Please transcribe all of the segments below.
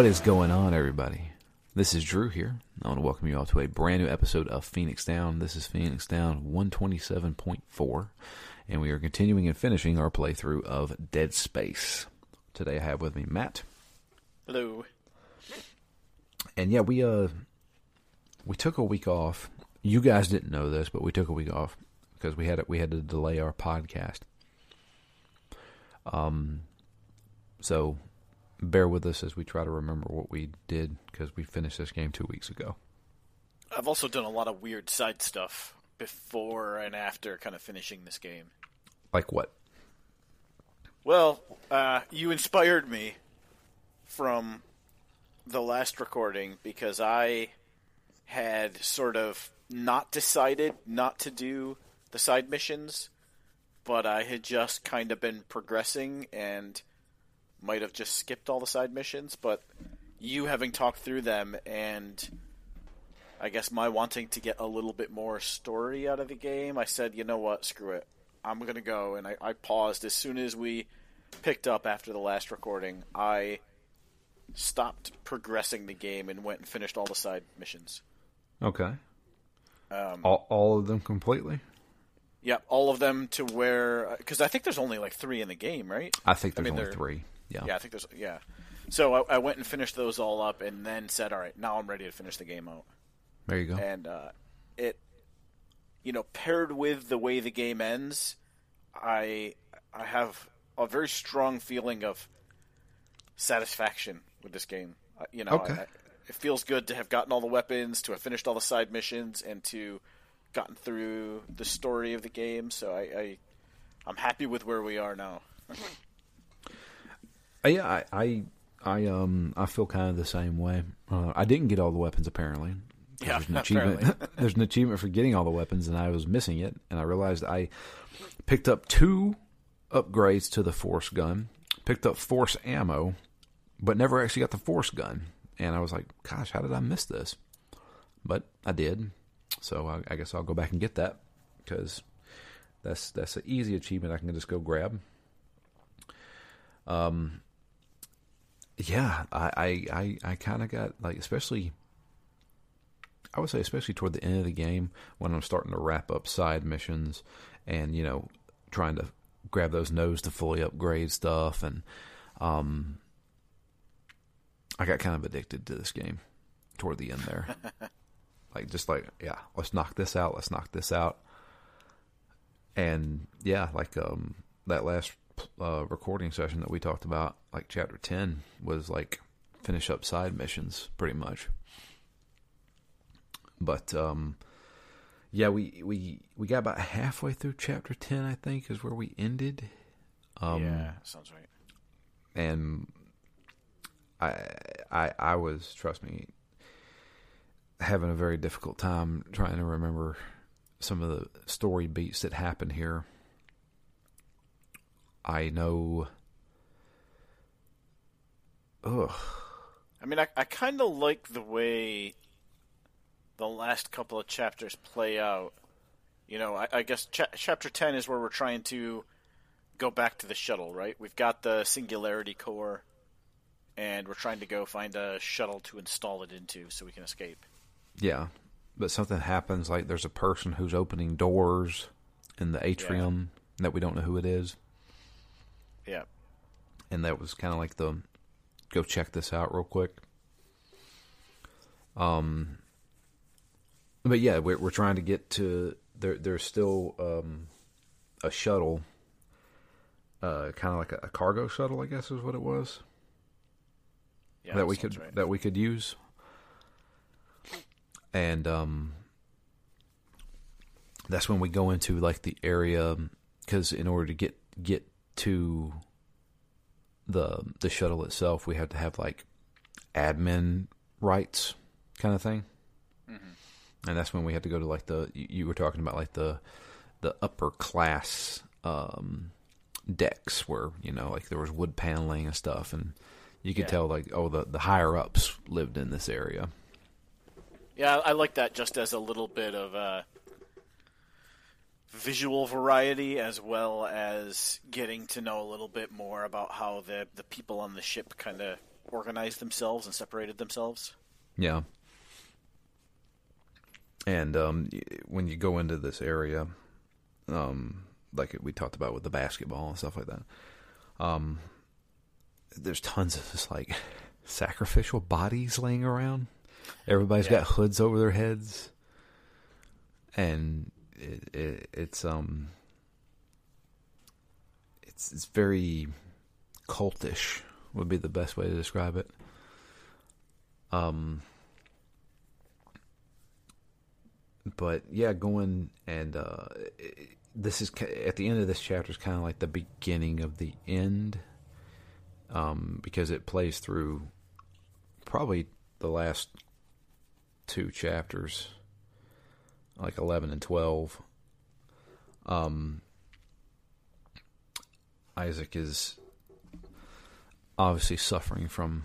What is going on, everybody? This is Drew here. I want to welcome you all to a brand new episode of Phoenix Down. This is Phoenix Down 127.4, and we are continuing and finishing our playthrough of Dead Space. Today I have with me Matt. Hello. And yeah, we uh we took a week off. You guys didn't know this, but we took a week off because we had we had to delay our podcast. Um so bear with us as we try to remember what we did because we finished this game 2 weeks ago. I've also done a lot of weird side stuff before and after kind of finishing this game. Like what? Well, uh, you inspired me from the last recording because I had sort of not decided not to do the side missions, but I had just kind of been progressing and might have just skipped all the side missions. But you having talked through them and I guess my wanting to get a little bit more story out of the game, I said, you know what, screw it. I'm going to go. And I, I paused as soon as we picked up after the last recording. I stopped progressing the game and went and finished all the side missions. Okay. Um, All, all of them completely? Yep, all of them to where because I think there's only like three in the game, right? I think I there's mean, only 3. Yeah. Yeah, I think there's yeah. So I, I went and finished those all up, and then said, "All right, now I'm ready to finish the game out." There you go. And uh, it, you know, paired with the way the game ends, I I have a very strong feeling of satisfaction with this game. Uh, you know, Okay. I, it feels good to have gotten all the weapons, to have finished all the side missions, and to gotten through the story of the game. So I, I I'm happy with where we are now. Yeah, I, I, I, um, I feel kind of the same way. Uh, I didn't get all the weapons apparently. Yeah, there's an achievement. apparently. there's an achievement for getting all the weapons, and I was missing it. And I realized I picked up two upgrades to the force gun, picked up force ammo, but never actually got the force gun. And I was like, "Gosh, how did I miss this?" But I did, so I, I guess I'll go back and get that because that's that's an easy achievement I can just go grab. Um, yeah, I I I, I kind of got like especially. I would say especially toward the end of the game when I'm starting to wrap up side missions and you know trying to grab those nodes to fully upgrade stuff and um I got kind of addicted to this game toward the end there. like just like yeah, let's knock this out, let's knock this out. And yeah, like um that last uh, recording session that we talked about, like chapter 10 was like finish up side missions pretty much. But um yeah, we we we got about halfway through chapter 10 I think is where we ended. Um yeah, sounds right. and I I I was trust me having a very difficult time trying to remember some of the story beats that happened here. I know Ugh. I mean, I, I kind of like the way the last couple of chapters play out. You know, I, I guess cha- chapter 10 is where we're trying to go back to the shuttle, right? We've got the Singularity Core, and we're trying to go find a shuttle to install it into so we can escape. Yeah. But something happens like there's a person who's opening doors in the atrium that we don't know who it is. Yeah. and that was kind of like the go check this out real quick. Um, but yeah, we're we're trying to get to there. There's still um a shuttle, uh, kind of like a, a cargo shuttle, I guess is what it was Yeah, that we could right. that we could use, and um, that's when we go into like the area because in order to get get to the the shuttle itself, we have to have like admin rights kind of thing, and that's when we had to go to like the you, you were talking about like the the upper class um, decks where you know like there was wood paneling and stuff, and you could Yeah. tell like oh the the higher ups lived in this area. Yeah, I like that just as a little bit of uh, visual variety, as well as getting to know a little bit more about how the the people on the ship kind of organized themselves and separated themselves. Yeah. And um, when you go into this area, um, like we talked about with the basketball and stuff like that, um, there's tons of just like sacrificial bodies laying around. Everybody's Yeah. got hoods over their heads, and it, it, it's um, it's it's very cultish would be the best way to describe it. Um, but yeah, going and uh, this is at the end of this chapter is kind of like the beginning of the end, um, because it plays through probably the last two chapters, like eleven and twelve. Um, Isaac is obviously suffering from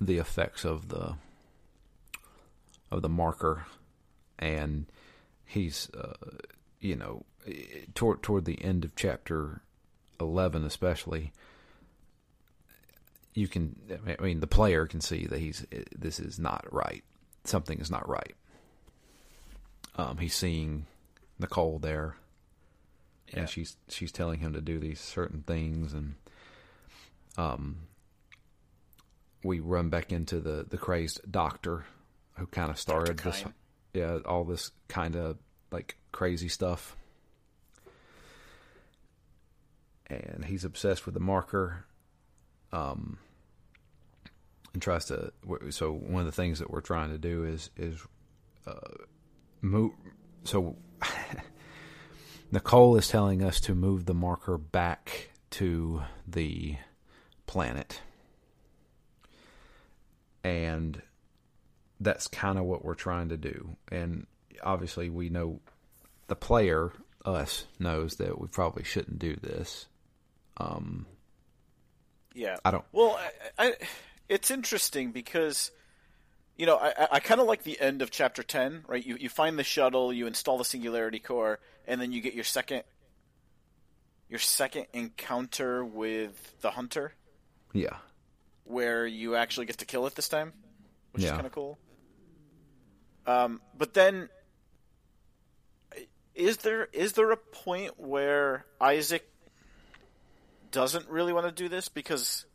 the effects of the of the marker, and he's uh, you know toward toward the end of chapter eleven, especially. You can, I mean, the player can see that he's this is not right. Something is not right. Um, he's seeing Nicole there, Yeah. and she's she's telling him to do these certain things, and um, we run back into the the crazed doctor who kind of started this, yeah, all this kind of like crazy stuff, and he's obsessed with the marker, um, and tries to. So one of the things that we're trying to do is is uh, move. So Nicole is telling us to move the marker back to the planet. And that's kind of what we're trying to do. And obviously, we know the player, us, knows that we probably shouldn't do this. Um, Yeah. I don't. Well, I, I, it's interesting because, you know, I, I- kind of like the end of chapter ten. Right, you you find the shuttle, you install the singularity core, and then you get your second, your second encounter with the hunter, Yeah. where you actually get to kill it this time, which is kind of cool. Um, but then, is there is there a point where Isaac doesn't really want to do this because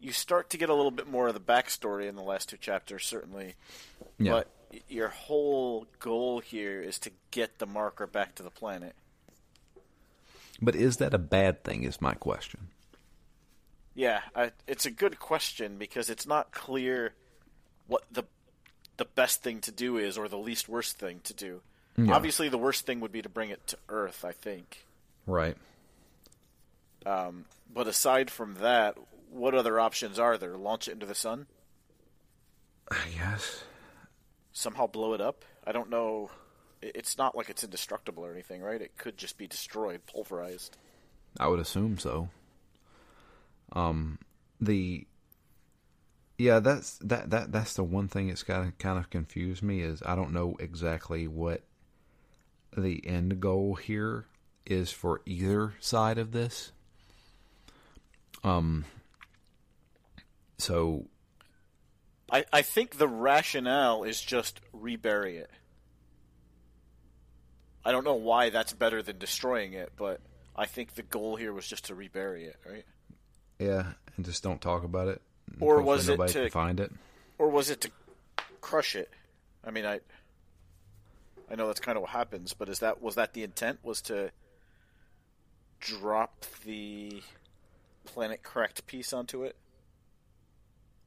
you start to get a little bit more of the backstory in the last two chapters, certainly. Yeah. But your whole goal here is to get the marker back to the planet. But is that a bad thing? Is my question. Yeah, I, it's a good question because it's not clear what the the best thing to do is or the least worst thing to do. Yeah. Obviously, the worst thing would be to bring it to Earth. I think. Right. Um, but aside from that, what other options are there? Launch it into the sun? I guess. Somehow blow it up? I don't know. It's not like it's indestructible or anything, right? It could just be destroyed, pulverized. I would assume so. Um, the yeah, that's that that that's the one thing that's kind of kind of confused me is I don't know exactly what the end goal here is for either side of this. Um. So I, I think the rationale is just rebury it. I don't know why that's better than destroying it, but I think the goal here was just to rebury it, right? yeah, and just don't talk about it. Or was it to- find it? Or was it to crush it? I mean, I I know that's kind of what happens, but is that was that the intent? Was to drop the planet cracked piece onto it?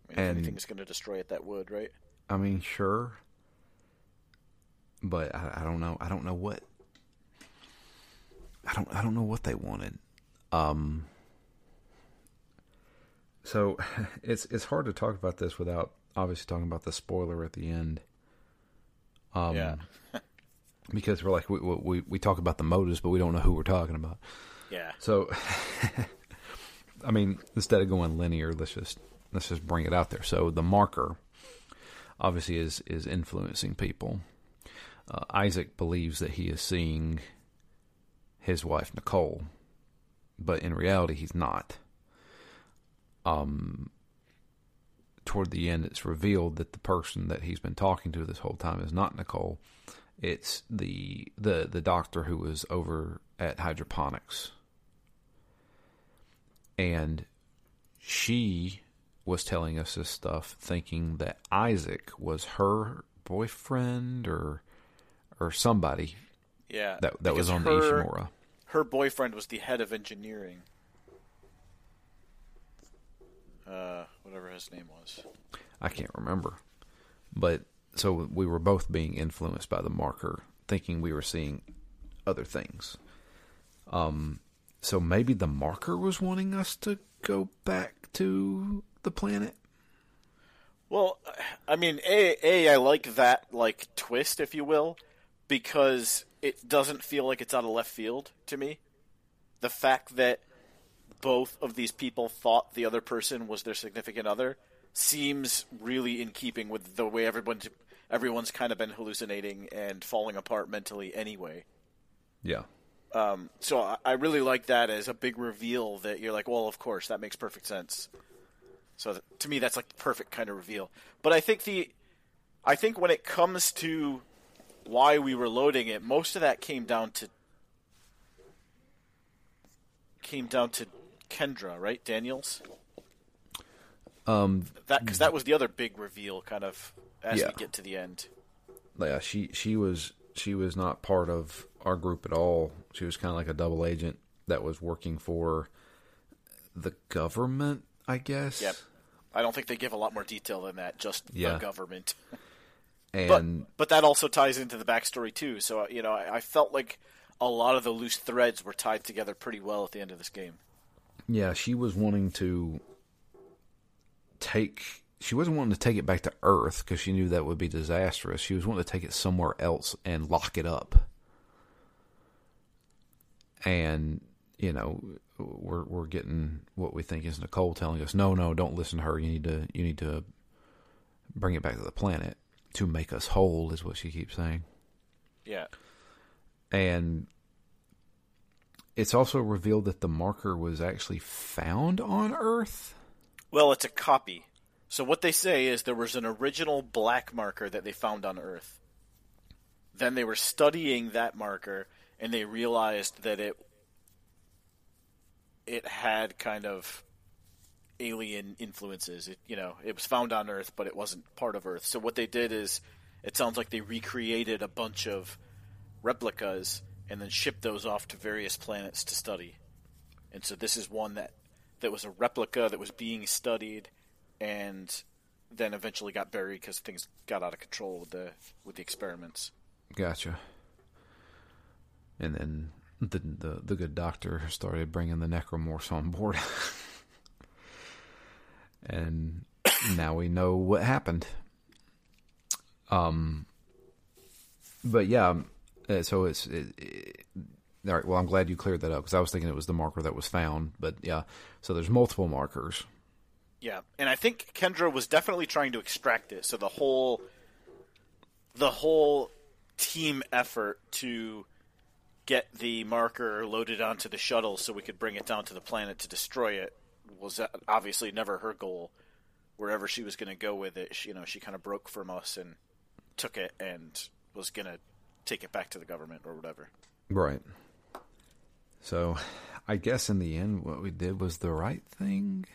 If And- anything's going to destroy it, that would, right? I mean, sure, but I, I don't know. I don't know what. I don't. I don't know what they wanted. Um. So it's it's hard to talk about this without obviously talking about the spoiler at the end. Um, yeah, Because we're like we we we talk about the motives, but we don't know who we're talking about. yeah. So, I mean, instead of going linear, let's just let's just bring it out there. So the marker obviously is is influencing people. Uh, Isaac believes that he is seeing his wife Nicole, but in reality, he's not. Um, toward the end, it's revealed that the person that he's been talking to this whole time is not Nicole. It's the the the doctor who was over at hydroponics, and she was telling us this stuff, thinking that Isaac was her boyfriend or or somebody Yeah, that that was on the her- Ishimura. Her boyfriend was the head of engineering. Uh, whatever his name was. I can't remember. But so we were both being influenced by the marker, thinking we were seeing other things. Um, so maybe the marker was wanting us to go back to the planet. Well, I mean, a a I like that like twist, if you will, because it doesn't feel like it's out of left field to me. The fact that both of these people thought the other person was their significant other seems really in keeping with the way everyone's everyone's kind of been hallucinating and falling apart mentally anyway. Yeah. Um, so I, I really like that as a big reveal that you're like, well, of course, that makes perfect sense. So to me, that's like the perfect kind of reveal. But I think the, I think when it comes to why we were loading it, most of that came down to came down to Kendra, right? Daniels. Um. That because that was the other big reveal, kind of as Yeah. we get to the end. Yeah. She she was she was not part of our group at all. She was kind of like a double agent that was working for the government, I guess. Yep. I don't think they give a lot more detail than that. Just Yeah. the government. And but but that also ties into the backstory too. So you know, I, I felt like a lot of the loose threads were tied together pretty well at the end of this game. Yeah, she was wanting to take. She wasn't wanting to take it back to Earth because she knew that would be disastrous. She was wanting to take it somewhere else and lock it up. And you know, we're we're getting what we think is Nicole telling us, no, no, don't listen to her. You need to you need to bring it back to the planet to make us whole, is what she keeps saying Yeah, and it's also revealed that the marker was actually found on Earth. well, it's a copy. So what they say is there was an original black marker that they found on Earth. Then they were studying that marker and they realized that it it had kind of alien influences. It you know, it was found on Earth but it wasn't part of Earth. So what they did is it sounds like they recreated a bunch of replicas and then shipped those off to various planets to study. And so this is one that that was a replica that was being studied and then eventually got buried because things got out of control with the with the experiments. Gotcha. And then the the, the good doctor started bringing the necromorphs on board, and now we know what happened. Um, but yeah, uh, so it's it, it, all right. Well, I'm glad you cleared that up because I was thinking it was the marker that was found, but yeah. So there's multiple markers. Yeah, and I think Kendra was definitely trying to extract it. So the whole the whole team effort to get the marker loaded onto the shuttle so we could bring it down to the planet to destroy it was uh, obviously never her goal. Wherever she was going to go with it, she, you know, she kind of broke from us and took it and was going to take it back to the government or whatever. Right. So, I guess in the end, what we did was the right thing.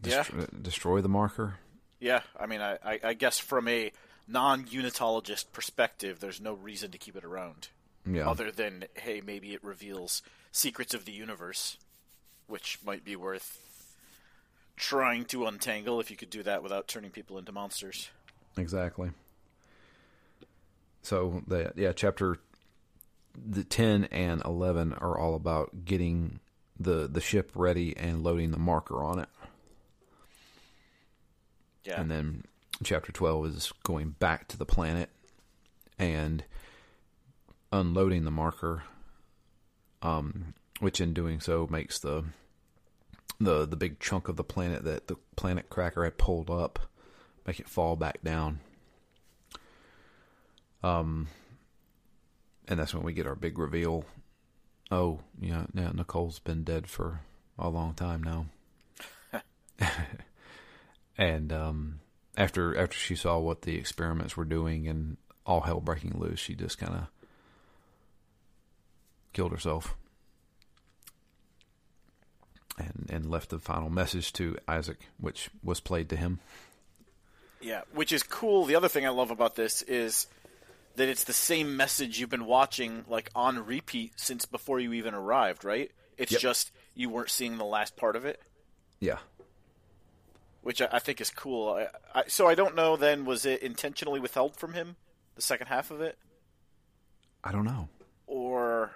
Destroy, destroy the marker. Yeah, I mean, I, I, I guess from a non-unitologist perspective, there's no reason to keep it around. Yeah. Other than, hey, maybe it reveals secrets of the universe, which might be worth trying to untangle if you could do that without turning people into monsters. Exactly. So the yeah, chapter the ten and eleven are all about getting the the ship ready and loading the marker on it. Yeah. And then chapter 12 is going back to the planet and unloading the marker um which in doing so makes the the the big chunk of the planet that the planet cracker had pulled up make it fall back down. Um and that's when we get our big reveal. Oh, yeah, yeah, Nicole's been dead for a long time now. and um, after after she saw what the experiments were doing and all hell breaking loose, she just kind of killed herself and and left the final message to Isaac, which was played to him. Yeah, which is cool. The other thing I love about this is that it's the same message you've been watching like on repeat since before you even arrived, right? It's Yep. just you weren't seeing the last part of it, Yeah. Which I, I think is cool. I, I, so I don't know. Then was it intentionally withheld from him the second half of it, I don't know. or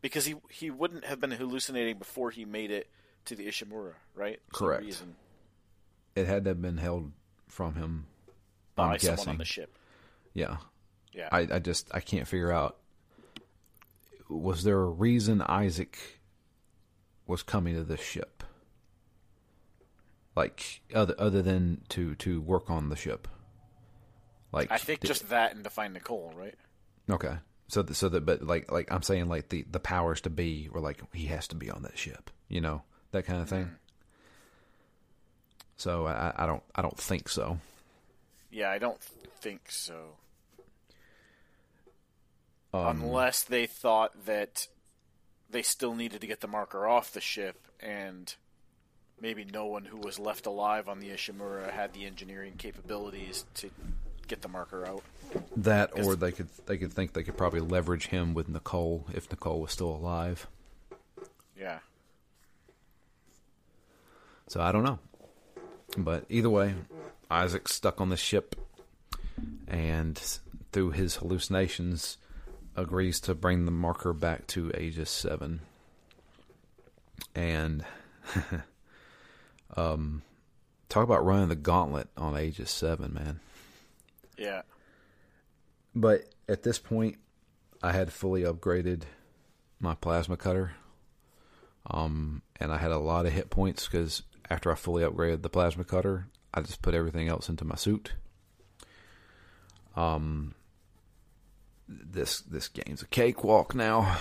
because he he wouldn't have been hallucinating before he made it to the Ishimura, right? For Correct. reason. It had to have been held from him. by I'm someone guessing. on the ship. Yeah. Yeah, I, I just I can't figure out was there a reason Isaac was coming to this ship? Like other other than to to work on the ship. Like I think did- just that and to find Nicole, right? okay. So that so that but like like I'm saying like the the powers to be or like he has to be on that ship, you know that kind of thing. Mm-hmm. So I I don't I don't think so. Yeah, I don't think so. Um, Unless they thought that they still needed to get the marker off the ship, and maybe no one who was left alive on the Ishimura had the engineering capabilities to get the marker out. That, or they could they could think they could probably leverage him with Nicole if Nicole was still alive. Yeah. So I don't know, but either way, Isaac's stuck on the ship, and through his hallucinations, agrees to bring the marker back to Aegis Seven. And um, talk about running the gauntlet on Aegis Seven, man. Yeah. But at this point, I had fully upgraded my plasma cutter. Um, and I had a lot of hit points because after I fully upgraded the plasma cutter, I just put everything else into my suit. Um, this this game's a cakewalk now.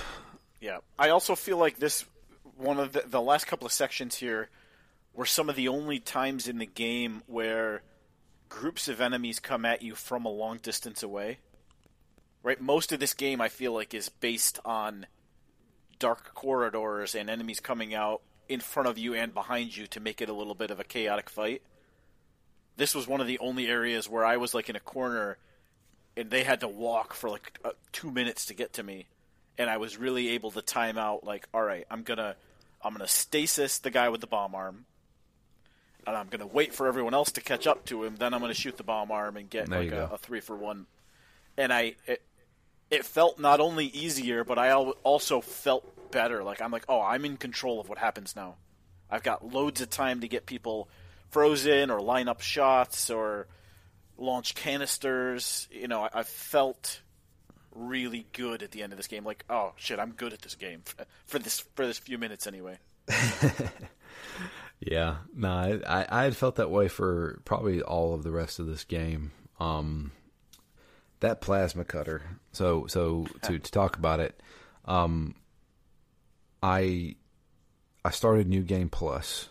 Yeah. I also feel like this one of the, the last couple of sections here were some of the only times in the game where groups of enemies come at you from a long distance away. Right? Most of this game I feel like is based on dark corridors and enemies coming out in front of you and behind you to make it a little bit of a chaotic fight. This was one of the only areas where I was like in a corner and they had to walk for like uh, 2 minutes to get to me and I was really able to time out like, all right, I'm gonna I'm gonna stasis the guy with the bomb arm, and I'm gonna wait for everyone else to catch up to him. Then I'm gonna shoot the bomb arm and get There like a, a three for one. And I it, it felt not only easier, but I al- also felt better. Like I'm like, oh, I'm in control of what happens now. I've got loads of time to get people frozen or line up shots or launch canisters. You know, I, I felt really good at the end of this game. Like, oh shit, I'm good at this game for this for this few minutes anyway. Yeah, no, I, I had felt that way for probably all of the rest of this game. Um, that plasma cutter. So so to to talk about it, um, I I started New Game Plus,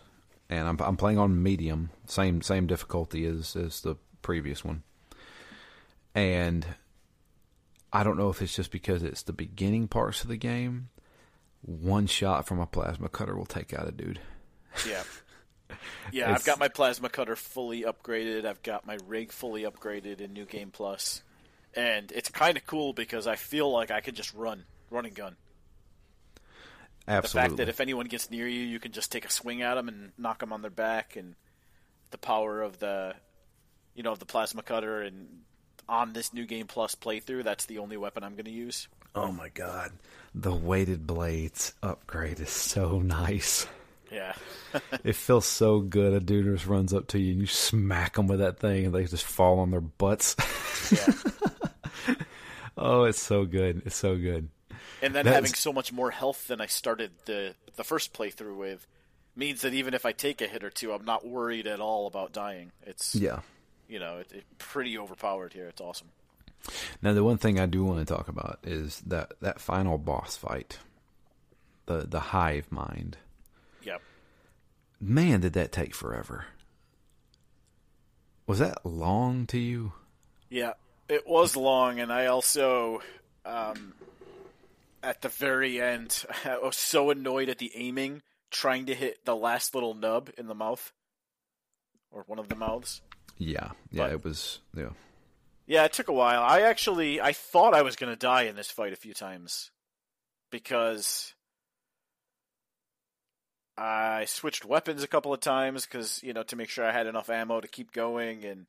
and I'm I'm playing on medium, same same difficulty as as the previous one, and I don't know if it's just because it's the beginning parts of the game. One shot from a plasma cutter will take out a dude. Yeah. Yeah, I've got my plasma cutter fully upgraded. I've got my rig fully upgraded in New Game And it's kind of cool because I feel like I can just run, run and gun. The Absolutely. fact that if anyone gets near you, you can just take a swing at them and knock them on their back, and the power of the, you know, of the plasma cutter, and on this new game plus playthrough, that's the only weapon I'm going to use. Oh my god. The weighted blades upgrade is so nice. Yeah, It feels so good. A dude just runs up to you and you smack them with that thing and they just fall on their butts. yeah. oh, it's so good. It's so good. And then having so much more health than I started the the first playthrough with means that even if I take a hit or two, I'm not worried at all about dying. It's Yeah. you know, it's it, pretty overpowered here. It's awesome. Now the one thing I do want to talk about is that that final boss fight. The the hive mind. Man, did that take forever. Was that long to you? Yeah, it was long, and I also, um, at the very end, I was so annoyed at the aiming, trying to hit the last little nub in the mouth, or one of the mouths. Yeah, yeah, But- it was. Yeah, Yeah, it took a while. I actually, I thought I was going to die in this fight a few times because I switched weapons a couple of times because you know to make sure I had enough ammo to keep going, and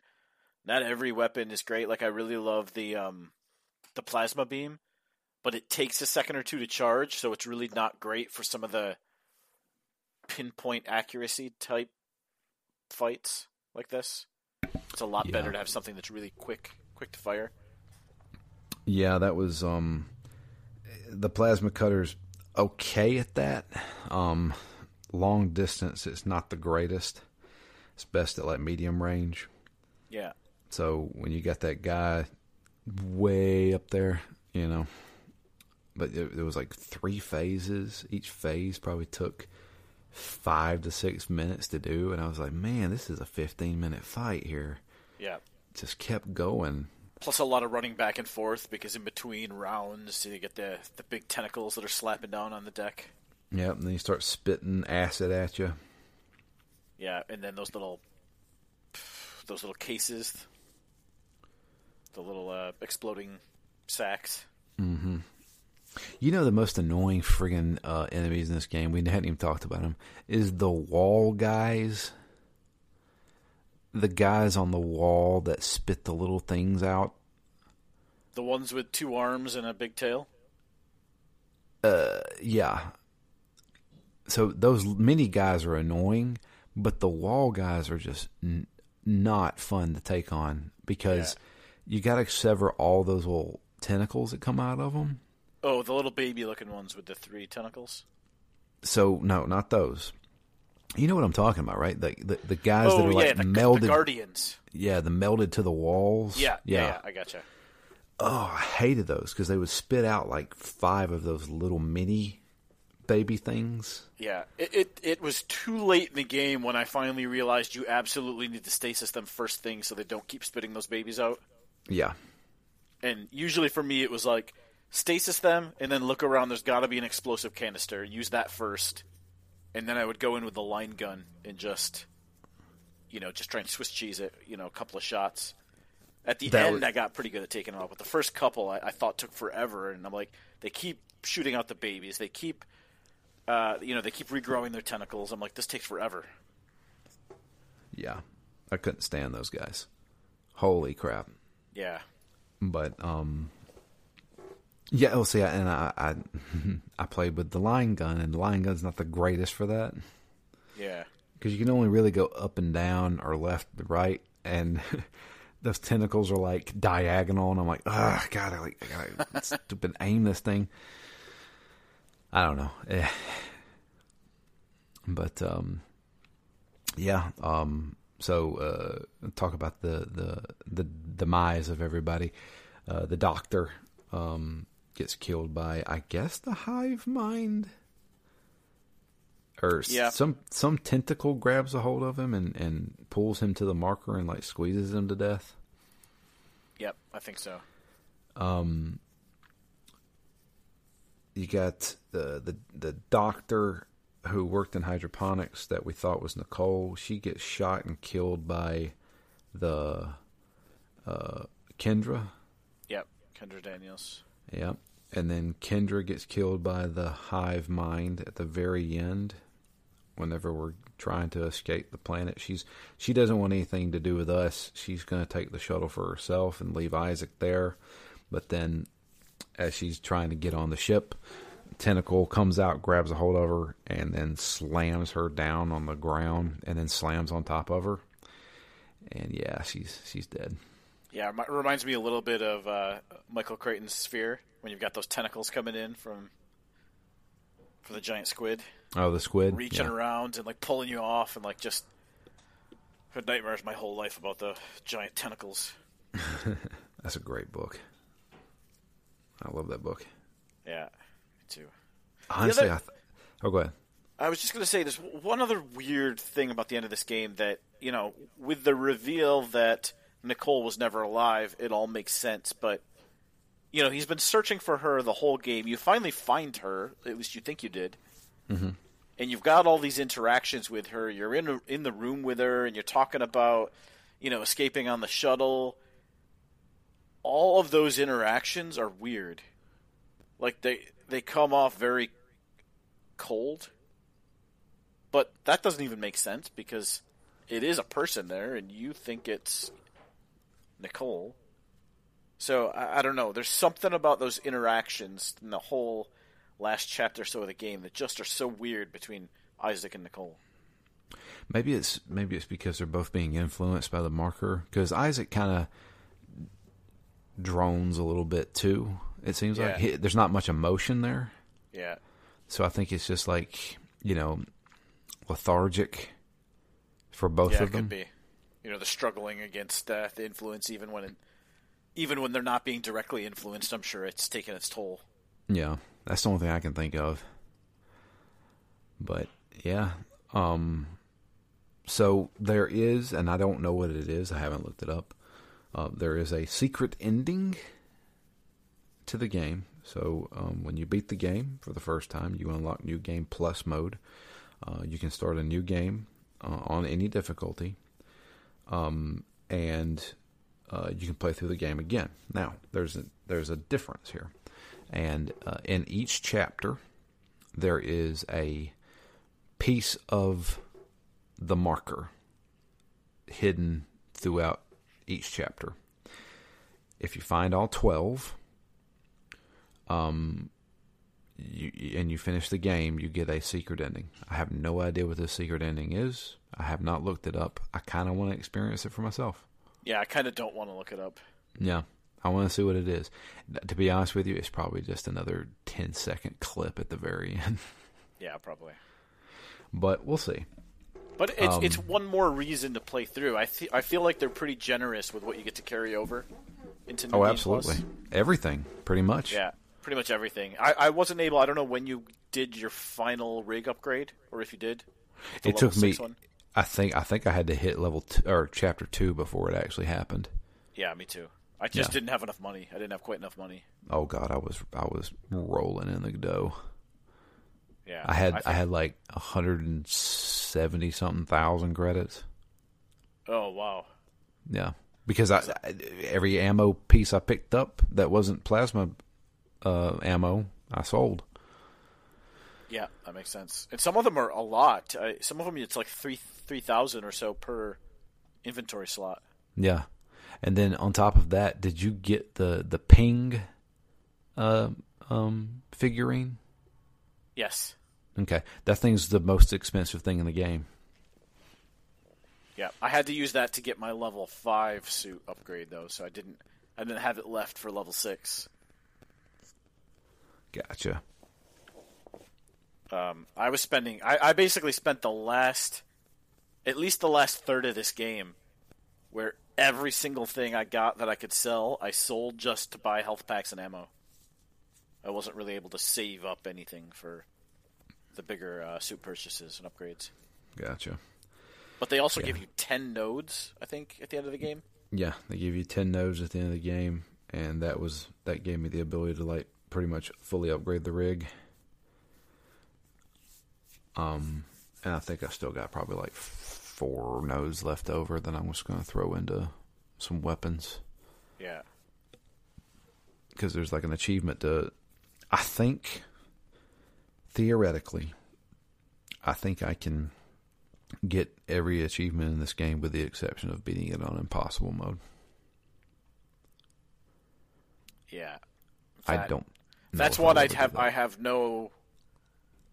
not every weapon is great. Like I really love the um the plasma beam, but it takes a second or two to charge, so it's really not great for some of the pinpoint accuracy type fights like this. It's a lot Yeah. better to have something that's really quick, quick to fire. yeah, that was um, the plasma cutter's okay at that. Um, long distance, it's not the greatest. It's best at like medium range. Yeah. So when you got that guy way up there, you know, but it, it was like three phases. Each phase probably took five to six minutes to do, and I was like, man, this is a fifteen minute fight here. Yeah. Just kept going. Plus a lot of running back and forth because in between rounds you get the the big tentacles that are slapping down on the deck. Yep, and then you start spitting acid at you. Yeah, and then those little those little cases, the little uh, exploding sacks. You know the most annoying friggin' uh, enemies in this game. We hadn't even talked about them. Is the wall guys. The guys on the wall that spit the little things out. The ones with two arms and a big tail. Uh, yeah. So those mini guys are annoying, but the wall guys are just n- not fun to take on because you got to sever all those little tentacles that come out of them. Oh, the little baby looking ones with the three tentacles. So no, not those. You know what I'm talking about, right? The the, the guys that oh are yeah, like the, melded. the guardians. yeah, the melded to the walls. Yeah, yeah, yeah, I gotcha. Oh, I hated those because they would spit out like five of those little mini baby things. Yeah, it, it it was too late in the game when I finally realized you absolutely need to stasis them first thing so they don't keep spitting those babies out. Yeah, And usually for me, it was like stasis them and then look around. There's got to be an explosive canister. Use that first, and then I would go in with the line gun and just, you know, just try and Swiss cheese it. You know, a couple of shots. At the That end, was- I got pretty good at taking them out, but the first couple I, I thought took forever. And I'm like, they keep shooting out the babies. They keep, uh, you know, they keep regrowing their tentacles. I'm like, this takes forever. yeah. I couldn't stand those guys. Holy crap! Yeah, But um, yeah. Oh, see, I- and I I, I played with the line gun, and the line gun's not the greatest for that. yeah, because you can only really go up and down or left to right, and those tentacles are like diagonal, and I'm like, oh god, I like I gotta stupid aim this thing. I don't know, Eh. but um, yeah, um, so uh, talk about the the the demise of everybody. Uh, the doctor um gets killed by, I guess, the hive mind or Yeah. some some tentacle grabs a hold of him and and pulls him to the marker and like squeezes him to death. yep. I think so. You got the the the doctor who worked in hydroponics that we thought was Nicole. She gets shot and killed by the uh, Kendra. Yep, Kendra Daniels. Yep. And then Kendra gets killed by the hive mind at the very end. Whenever we're trying to escape the planet, she's she doesn't want anything to do with us. She's going to take the shuttle for herself and leave Isaac there. But then, as she's trying to get on the ship, tentacle comes out, grabs a hold of her, and then slams her down on the ground, and then slams on top of her. And yeah, she's she's dead. Yeah, it reminds me a little bit of uh, Michael Crichton's Sphere when you've got those tentacles coming in from from the giant squid, Oh, the squid reaching Yeah. around and like pulling you off, and like just had nightmares my whole life about the giant tentacles. That's a great book. I love that book. Yeah, me too. Honestly, other- I th- oh, go ahead. I was just going to say there's one other weird thing about the end of this game that, you know, with the reveal that Nicole was never alive, it all makes sense, but you know, he's been searching for her the whole game. You finally find her, at least you think you did. Mm-hmm. And you've got all these interactions with her. You're in in the room with her and you're talking about, you know, escaping on the shuttle. All of those interactions are weird. Like they they come off very cold but that doesn't even make sense because it is a person there, and you think it's Nicole. So I, I, don't know. There's something about those interactions in the whole last chapter or so of the game that just are so weird between Isaac and Nicole. Maybe it's maybe it's because they're both being influenced by the marker. Because Isaac kind of drones a little bit too. It seems yeah. like he, there's not much emotion there. Yeah. So I think it's just like you know lethargic for both yeah, of them. Could be. You know, the struggling against uh, the influence, even when, it, even when they're not being directly influenced. I'm sure it's taken its toll. Yeah, that's the only thing I can think of. But yeah, um, so there is, and I don't know what it is. I haven't looked it up. Uh, there is a secret ending to the game. So um, when you beat the game for the first time, you unlock new game plus mode. Uh, you can start a new game uh, on any difficulty, um, and uh, you can play through the game again. Now, there's a, there's a difference here, and uh, in each chapter, there is a piece of the marker hidden throughout each chapter. If you find all twelve, um, you, and you finish the game, you get a secret ending. I have no idea what this secret ending is. I have not looked it up. I kind of want to experience it for myself. Yeah, I kind of don't want to look it up. Yeah, I want to see what it is. To be honest with you, it's probably just another 10 second clip at the very end. yeah, probably. But we'll see. But it's um, it's one more reason to play through. I th- I feel like they're pretty generous with what you get to carry over into New Oh, Game absolutely. Plus. Everything, pretty much. Yeah pretty much everything. I, I wasn't able. I don't know when you did your final rig upgrade, or if you did. It took me. One. I think I think I had to hit level two, or chapter two before it actually happened. Yeah, me too. I just yeah. didn't have enough money. I didn't have quite enough money. Oh god, I was I was rolling in the dough. Yeah, I had I, I had like a hundred and seventy something thousand credits. Oh wow. Yeah, because I, I every ammo piece I picked up that wasn't plasma uh, ammo I sold. Yeah, that makes sense. And some of them are a lot. Uh, some of them it's like three three thousand or so per inventory slot. Yeah, and then on top of that, did you get the the Peng uh, um, figurine? Yes. Okay, that thing's the most expensive thing in the game. Yeah, I had to use that to get my level five suit upgrade though, so I didn't I didn't have it left for level six. Gotcha. Um, I was spending. I, I basically spent the last, at least the last third of this game, where every single thing I got that I could sell, I sold just to buy health packs and ammo. I wasn't really able to save up anything for the bigger uh, suit purchases and upgrades. Gotcha. But they also yeah. give you ten nodes, I think, at the end of the game. Yeah, they give you ten nodes at the end of the game, and that was that gave me the ability to like pretty much fully upgrade the rig. Um, and I think I still got probably like four nodes left over that I'm just going to throw into some weapons. Yeah. Because there's like an achievement to, I think, theoretically, I think I can get every achievement in this game with the exception of beating it on impossible mode. Yeah. That, I don't that's what I'd have. I have no,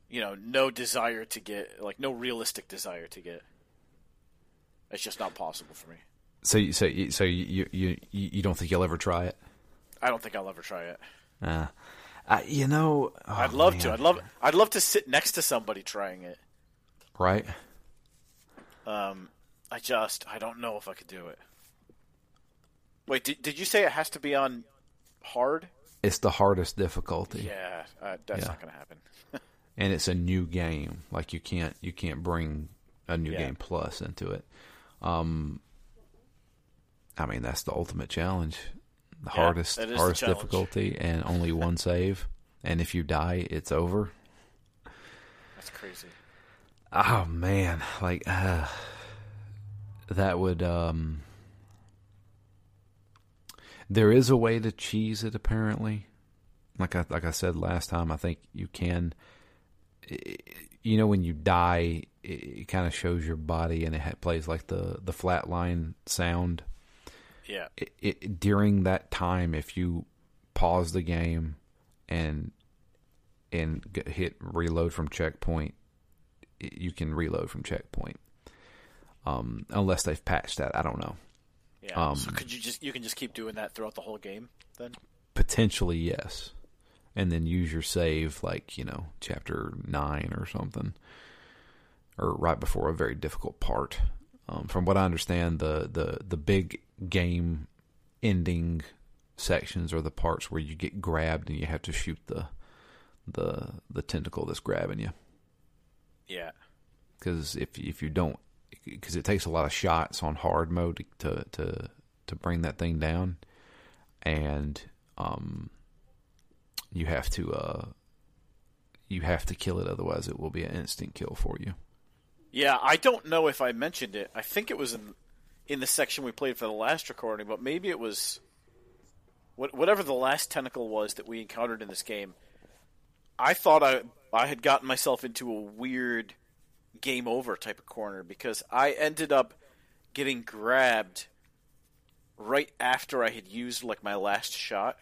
you know, no desire to get, like, no realistic desire to get. It's just not possible for me. So, you, so, you, so you, you, you don't think you'll ever try it? I don't think I'll ever try it. Uh, uh you know, oh, I'd love man. to. I'd love. I'd love to sit next to somebody trying it. Right. Um, I just, I don't know if I could do it. Wait, did, did you say it has to be on hard? it's the hardest difficulty. Yeah, uh, that's yeah. not going to happen. and it's a new game. Like you can't you can't bring a new Yeah. game plus into it. Um, I mean that's the ultimate challenge, the Yeah, hardest is the hardest difficulty, and only one save. And if you die, it's over. That's crazy. Oh man, like uh, that would um there is a way to cheese it apparently. Like I like I said last time, I think you can you know when you die it, it kind of shows your body and it plays like the the flat line sound. Yeah. It, it during that time if you pause the game and and hit reload from checkpoint i- you can reload from checkpoint. Um, unless they've patched that, I don't know. Yeah. Um, so could you just you can just keep doing that throughout the whole game then? Potentially, yes. And then use your save, like you know, chapter nine or something, or right before a very difficult part. Um, from what I understand, the the the big game ending sections are the parts where you get grabbed and you have to shoot the the the tentacle that's grabbing you. Yeah. because if if you don't, because it takes a lot of shots on hard mode to to to bring that thing down, and um, you have to uh, you have to kill it, otherwise it will be an instant kill for you. Yeah, I don't know if I mentioned it. I think it was in in the section we played for the last recording, but maybe it was whatever the last tentacle was that we encountered in this game. I thought I I had gotten myself into a weird game over type of corner because I ended up getting grabbed right after I had used like my last shot.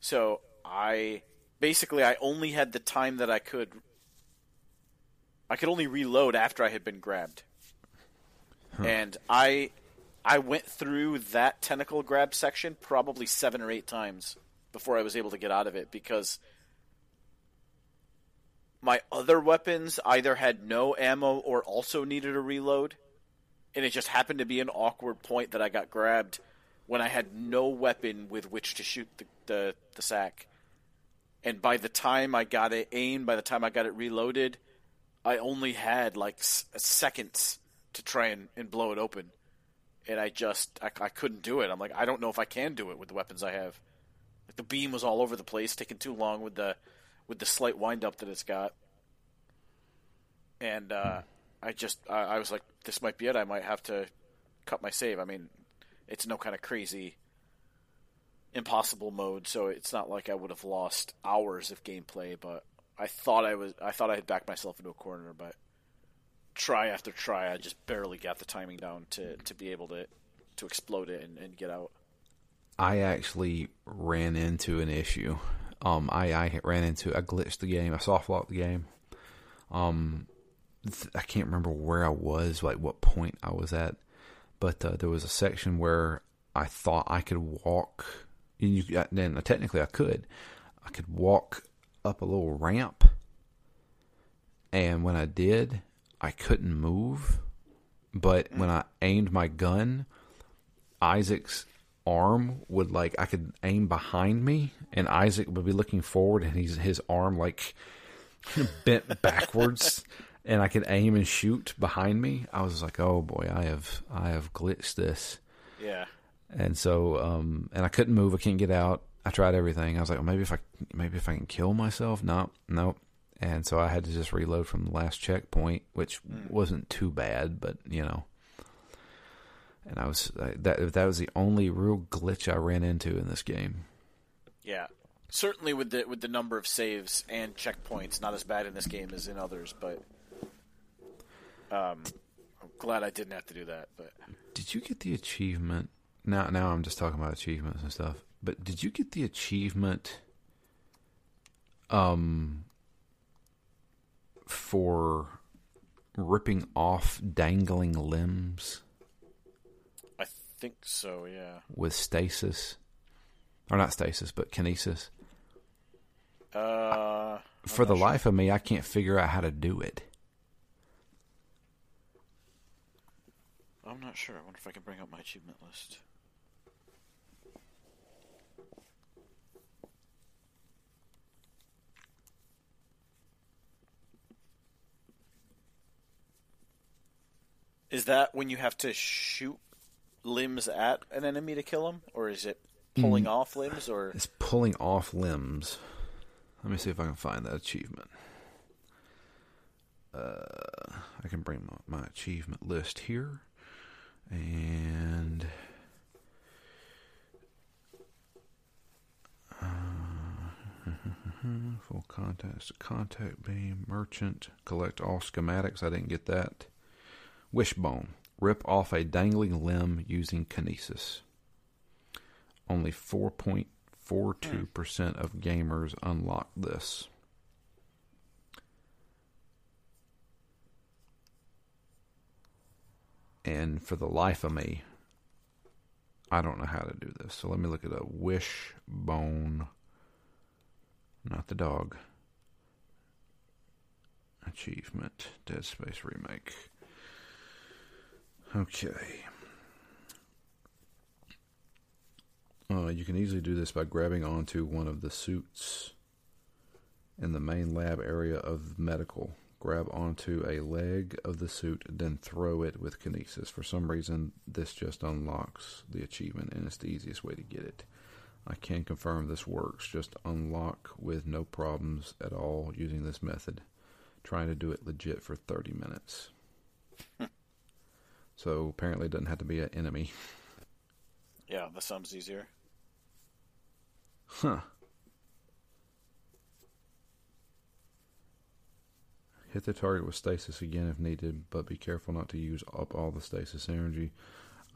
So I basically I only had the time that I could I could only reload after I had been grabbed. And I I went through that tentacle grab section probably 7 or 8 times before I was able to get out of it because my other weapons either had no ammo or also needed a reload. And it just happened to be an awkward point that I got grabbed when I had no weapon with which to shoot the, the, the sack. And by the time I got it aimed, by the time I got it reloaded, I only had like s- seconds to try and, and blow it open. And I just, I, I couldn't do it. I'm like, I don't know if I can do it with the weapons I have. Like the beam was all over the place, taking too long with the, with the slight wind up that it's got. And uh, I just, I, I was like, this might be it. I might have to cut my save. I mean, it's no kind of crazy impossible mode, so it's not like I would have lost hours of gameplay, but I thought I was I thought I had backed myself into a corner, but try after try I just barely got the timing down to, to be able to to explode it and, and get out. I actually ran into an issue. Um, I, I ran into I glitched the game. I soft locked the game. Um, th- I can't remember where I was, like what point I was at, but uh, there was a section where I thought I could walk. And you, then technically I could. I could walk up a little ramp, and when I did, I couldn't move. But when I aimed my gun, Isaac's arm would like I could aim behind me, and Isaac would be looking forward, and he's his arm like bent backwards, and I could aim and shoot behind me. I was like, oh boy, I have I have glitched this, Yeah. and so um and I couldn't move. I can't get out. I tried everything. I was like, well, maybe if I maybe if I can kill myself. No, nope. And so I had to just reload from the last checkpoint, which wasn't too bad, but you know. And I was that that was the only real glitch I ran into in this game. Yeah. Certainly with the with the number of saves and checkpoints, not as bad in this game as in others, but um I'm glad I didn't have to do that, but Did you get the achievement? Now, now I'm just talking about achievements and stuff. But did you get the achievement? Um, for ripping off dangling limbs I think so, yeah. with stasis, or not stasis, but kinesis. Uh For the life of me, I can't figure out how to do it. I'm not sure. I wonder if I can bring up my achievement list. Is that when you have to shoot limbs at an enemy to kill him, or is it pulling mm. off limbs? Or it's pulling off limbs. Let me see if I can find that achievement. Uh, I can bring my, my achievement list here, and uh, full contact, contact beam, merchant, collect all schematics. I didn't get that. Wishbone. Rip off a dangling limb using kinesis. Only 4.42% of gamers unlock this. And for the life of me, I don't know how to do this. So let me look at a wishbone, not the dog. Achievement Dead Space Remake. Okay. Uh, you can easily do this by grabbing onto one of the suits in the main lab area of medical. Grab onto a leg of the suit, then throw it with kinesis. For some reason, this just unlocks the achievement, and it's the easiest way to get it. I can confirm this works. Just unlock with no problems at all using this method. Trying to do it legit for 30 minutes. So apparently it doesn't have to be an enemy. Yeah, that sounds easier. Huh. Hit the target with stasis again if needed, but be careful not to use up all the stasis energy.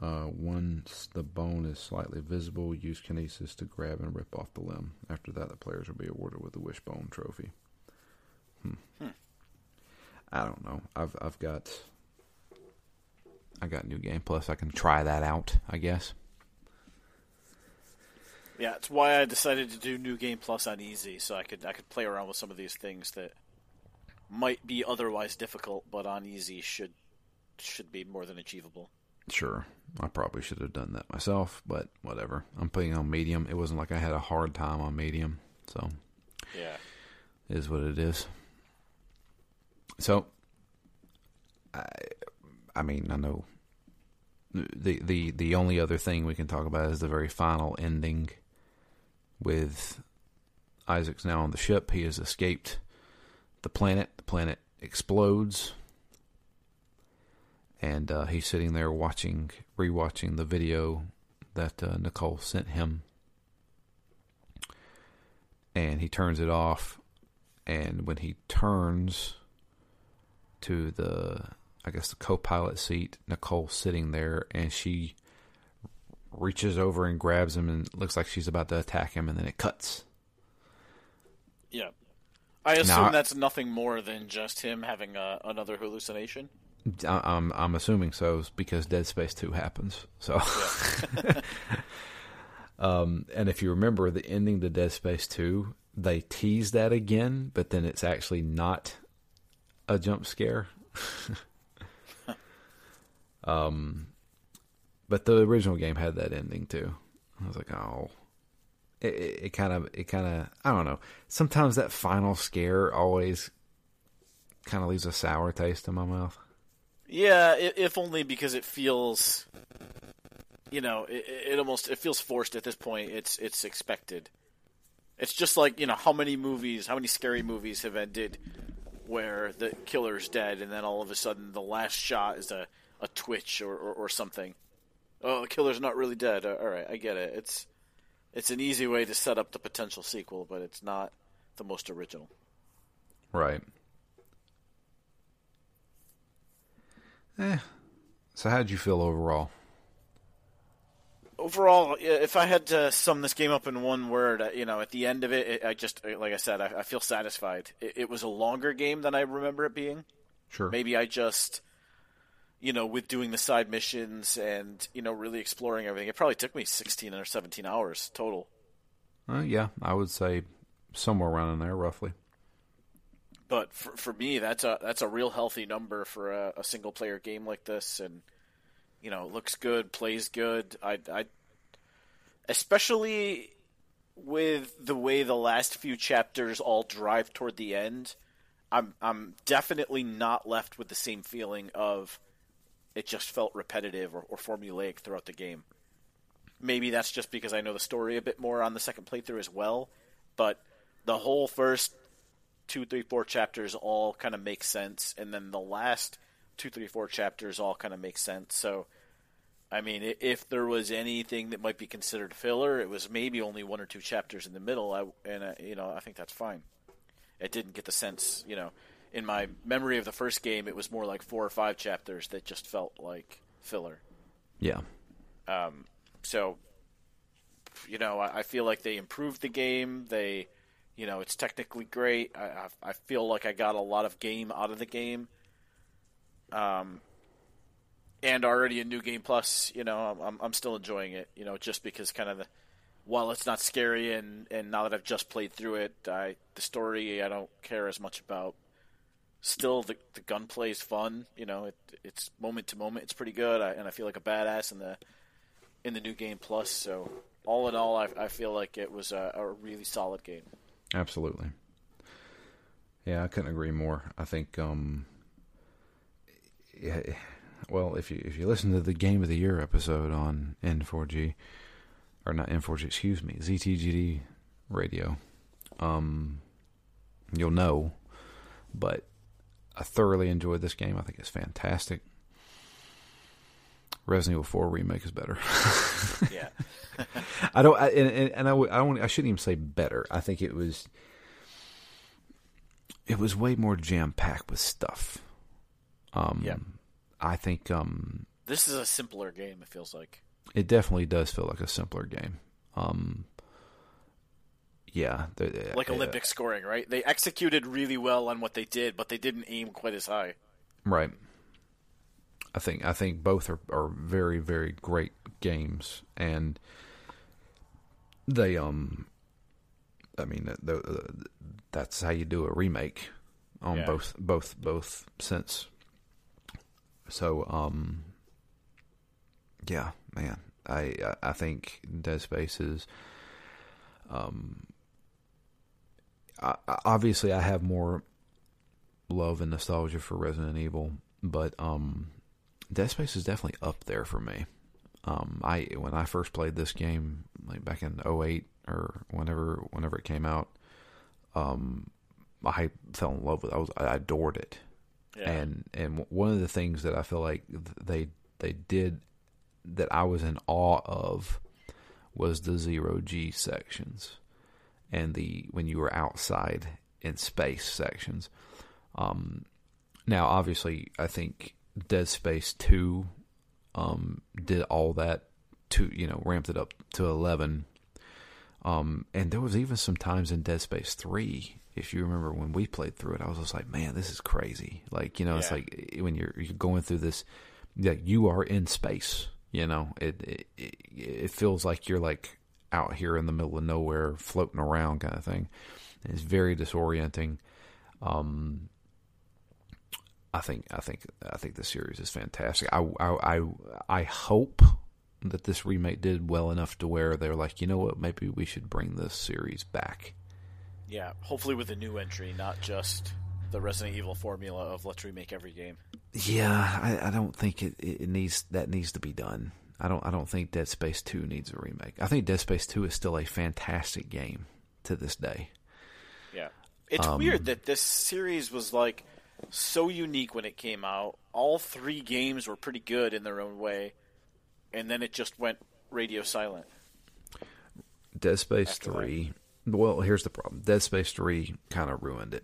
Uh, once the bone is slightly visible, use kinesis to grab and rip off the limb. After that, the players will be awarded with the wishbone trophy. Hmm. hmm. I don't know. I've I've got I got New Game Plus. I can try that out, I guess. Yeah, it's why I decided to do New Game Plus on easy, so I could I could play around with some of these things that might be otherwise difficult, but on easy should should be more than achievable. Sure, I probably should have done that myself, but whatever. I'm playing on medium. It wasn't like I had a hard time on medium, so yeah, is what it is. So, I I mean, I know the the the only other thing we can talk about is the very final ending with Isaac's now on the ship. He has escaped the planet. The planet explodes, and uh, he's sitting there watching, rewatching the video that uh, Nicole sent him, and he turns it off. And when he turns to the I guess the co-pilot seat. Nicole sitting there, and she reaches over and grabs him, and looks like she's about to attack him, and then it cuts. Yeah, I assume now, that's nothing more than just him having a, another hallucination. I'm I'm assuming so because Dead Space Two happens. So, yeah. um, and if you remember the ending to Dead Space Two, they tease that again, but then it's actually not a jump scare. Um, but the original game had that ending too. I was like, oh, it kind of, it kind of, I don't know. Sometimes that final scare always kind of leaves a sour taste in my mouth. Yeah, if only because it feels, you know, it, it almost it feels forced at this point. It's it's expected. It's just like you know how many movies, how many scary movies have ended where the killer's dead, and then all of a sudden the last shot is a a twitch or, or, or something. Oh, the killer's not really dead. Uh, all right, I get it. It's it's an easy way to set up the potential sequel, but it's not the most original. Right. Eh. So, how'd you feel overall? Overall, if I had to sum this game up in one word, uh, you know, at the end of it, I just, like I said, I, I feel satisfied. It, it was a longer game than I remember it being. Sure. Maybe I just you know, with doing the side missions and you know really exploring everything. It probably took me sixteen or seventeen hours total. Uh, yeah, I would say somewhere around in there, roughly. But for for me, that's a that's a real healthy number for a, a single player game like this, and you know, looks good, plays good. I I especially with the way the last few chapters all drive toward the end. I'm I'm definitely not left with the same feeling of it just felt repetitive or, or formulaic throughout the game. Maybe that's just because I know the story a bit more on the second playthrough as well, but the whole first two, three, four chapters all kind of make sense, and then the last two, three, four chapters all kind of make sense. So, I mean, if there was anything that might be considered filler, it was maybe only one or two chapters in the middle, I, and uh, you know, I think that's fine. It didn't get the sense, you know, in my memory of the first game, it was more like four or five chapters that just felt like filler. Yeah. Um, so, you know, I, I feel like they improved the game. They, you know, it's technically great. I, I, I feel like I got a lot of game out of the game. Um, and already in New Game Plus, you know, I'm I'm still enjoying it. You know, just because kind of the while it's not scary and and now that I've just played through it, I the story I don't care as much about. Still, the the gunplay is fun. You know, it it's moment to moment. It's pretty good, I, and I feel like a badass in the in the New Game Plus. So all in all, I, I feel like it was a, a really solid game. Absolutely. Yeah, I couldn't agree more. I think, um, yeah, well, if you if you listen to the Game of the Year episode on N4G, or not N4G, excuse me, ZTGD Radio, um, you'll know. But I thoroughly enjoyed this game. I think it's fantastic. Resident Evil 4 remake is better. Yeah. I don't, I, and, and I, I don't, I shouldn't even say better. I think it was, it was way more jam packed with stuff. Um, Yeah. I think, um, this is a simpler game. It feels like. it definitely does feel like a simpler game. Um, yeah, like uh, Olympic scoring, right? They executed really well on what they did, but they didn't aim quite as high. Right. I think I think both are, are very very great games, and they um, I mean the, the, that's how you do a remake on Yeah. both both both sense. So um, yeah, man, I I- I think Dead Space is um, I, obviously I have more love and nostalgia for Resident Evil, but um, Dead Space is definitely up there for me. Um, I when I first played this game, like back in 08 or whenever whenever it came out, um, I fell in love with. It. I was I adored it, Yeah. and and one of the things that I feel like they they did that I was in awe of was the zero G sections and the when you were outside in space sections. Um, now, obviously, I think Dead Space Two um, did all that to you know ramped it up to eleven. Um, and there was even some times in Dead Space Three, if you remember when we played through it, I was just like, man, this is crazy. Like you know, it's like when you're you're going through this, yeah, you are in space. You know, it it, it feels like you're like out here in the middle of nowhere, floating around, kind of thing. And it's very disorienting. Um, I think I think I think the series is fantastic. I I I, I hope that this remake did well enough to where they're like, you know what, maybe we should bring this series back. yeah, hopefully with a new entry, not just the Resident Evil formula of let's remake every game. Yeah, I, I don't think it, it needs that needs to be done. I don't I don't think Dead Space Two needs a remake. I think Dead Space Two is still a fantastic game to this day. Yeah. It's Um, weird that this series was like so unique when it came out. All three games were pretty good in their own way, and then it just went radio silent. Dead Space After that. Three. Well, here's the problem. Dead Space Three kind of ruined it.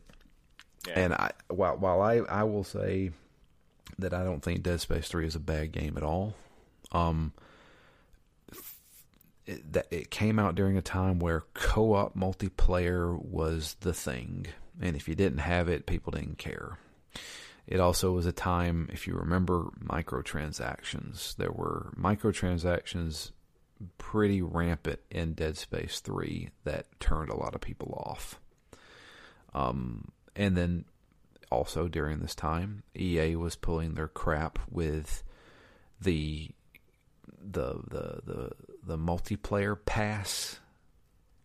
Yeah. And I while while I I will say that I don't think Dead Space Three is a bad game at all. Um, it, that it came out during a time where co-op multiplayer was the thing, and if you didn't have it, people didn't care. It also was a time, if you remember, microtransactions. There were microtransactions pretty rampant in Dead Space 3 that turned a lot of people off. Um, and then also during this time, EA was pulling their crap with the the the the the multiplayer pass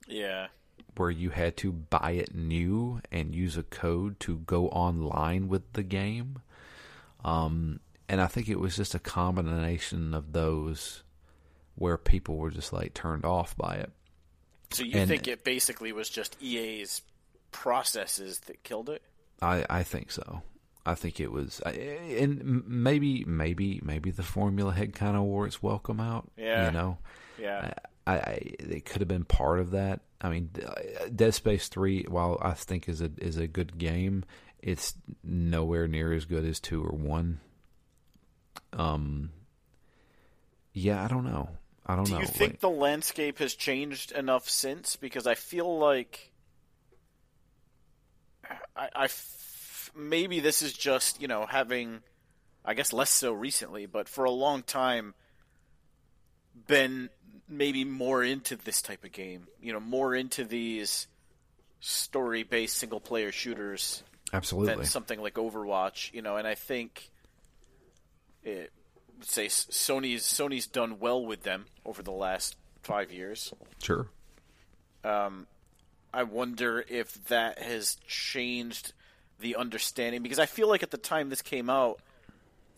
yeah. where you had to buy it new and use a code to go online with the game. Um, and I think it was just a combination of those where people were just like turned off by it. So you and, think it basically was just EA's processes that killed it? I I think so. I think it was, and maybe maybe maybe the formula had kind of wore its welcome out. Yeah, you know. Yeah, I, I it could have been part of that. I mean, Dead Space Three, while I think is a is a good game, it's nowhere near as good as two or one. Um. Yeah, I don't know. I don't Do know. Do you think like, the landscape has changed enough since? Because I feel like I, I maybe this is just you know having, I guess less so recently, but for a long time, been maybe more into this type of game. You know, more into these story-based single-player shooters. Absolutely. Than something like Overwatch. You know, and I think it say Sony's Sony's done well with them over the last five years. Sure. Um, I wonder if that has changed the understanding because I feel like at the time this came out,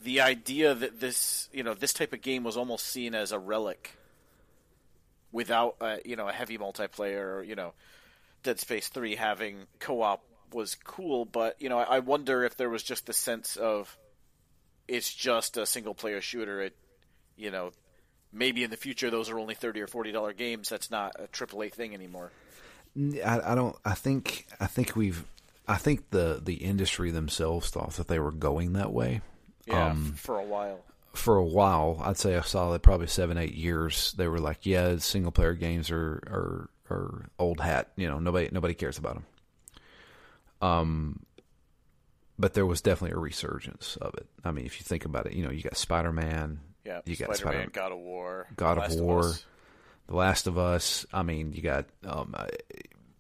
the idea that this you know this type of game was almost seen as a relic without a, you know a heavy multiplayer or you know Dead Space Three having co-op was cool, but you know I, I wonder if there was just the sense of it's just a single player shooter. It, you know, maybe in the future those are only thirty or forty dollar games. That's not a AAA thing anymore. I, I don't. I think. I think we've. I think the the industry themselves thought that they were going that way. Yeah, um, for a while. For a while, I'd say I saw solid probably seven eight years. They were like, yeah, single player games are are are old hat. You know, nobody nobody cares about them. Um, but there was definitely a resurgence of it. I mean, if you think about it, you know, you got Spider Man, yeah, you got Spider Man, God of War, God of War, of The Last of Us. I mean, you got um, I,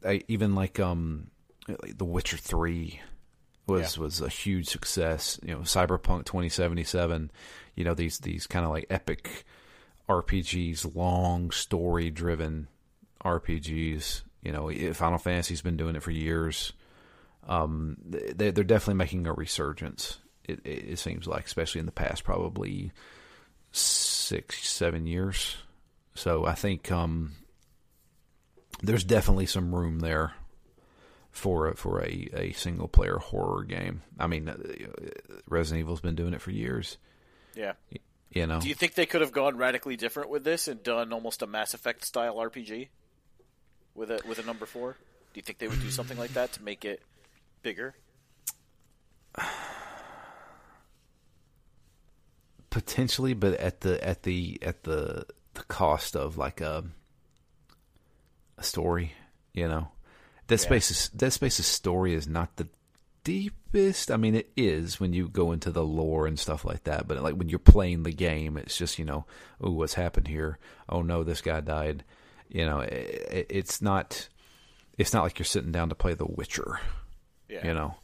I, even like um, The Witcher Three was yeah. was a huge success. You know, Cyberpunk twenty seventy seven. You know these these kind of like epic RPGs, long story driven RPGs. You know, Final Fantasy's been doing it for years um, they, they're definitely making a resurgence. It, it, it, seems like, especially in the past, probably six, seven years. So I think um, there's definitely some room there for a, for a, a single player horror game. I mean, uh, Resident Evil's been doing it for years. Yeah. You know. Do you think they could have gone radically different with this and done almost a Mass Effect style RPG with a with a number four? Do you think they would do something like that to make it bigger? Potentially, but at the at the at the the cost of like a a story, you know. Dead yeah. Space's Dead Space's story is not the deepest. I mean, it is when you go into the lore and stuff like that. But like when you're playing the game, it's just you know, oh, what's happened here? Oh no, this guy died. You know, it, it's not. It's not like you're sitting down to play The Witcher. Yeah. You know.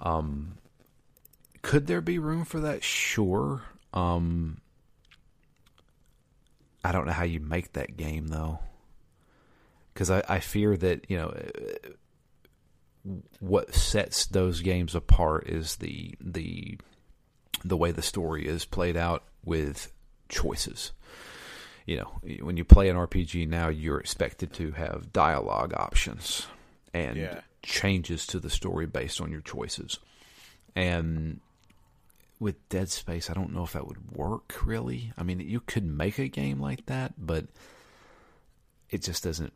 Um could there be room for that? Sure. Um I don't know how you make that game though. Cuz I I fear that, you know, what sets those games apart is the the the way the story is played out with choices. You know, when you play an RPG now, you're expected to have dialogue options and yeah changes to the story based on your choices. And with Dead Space, I don't know if that would work really. I mean, you could make a game like that, but it just doesn't.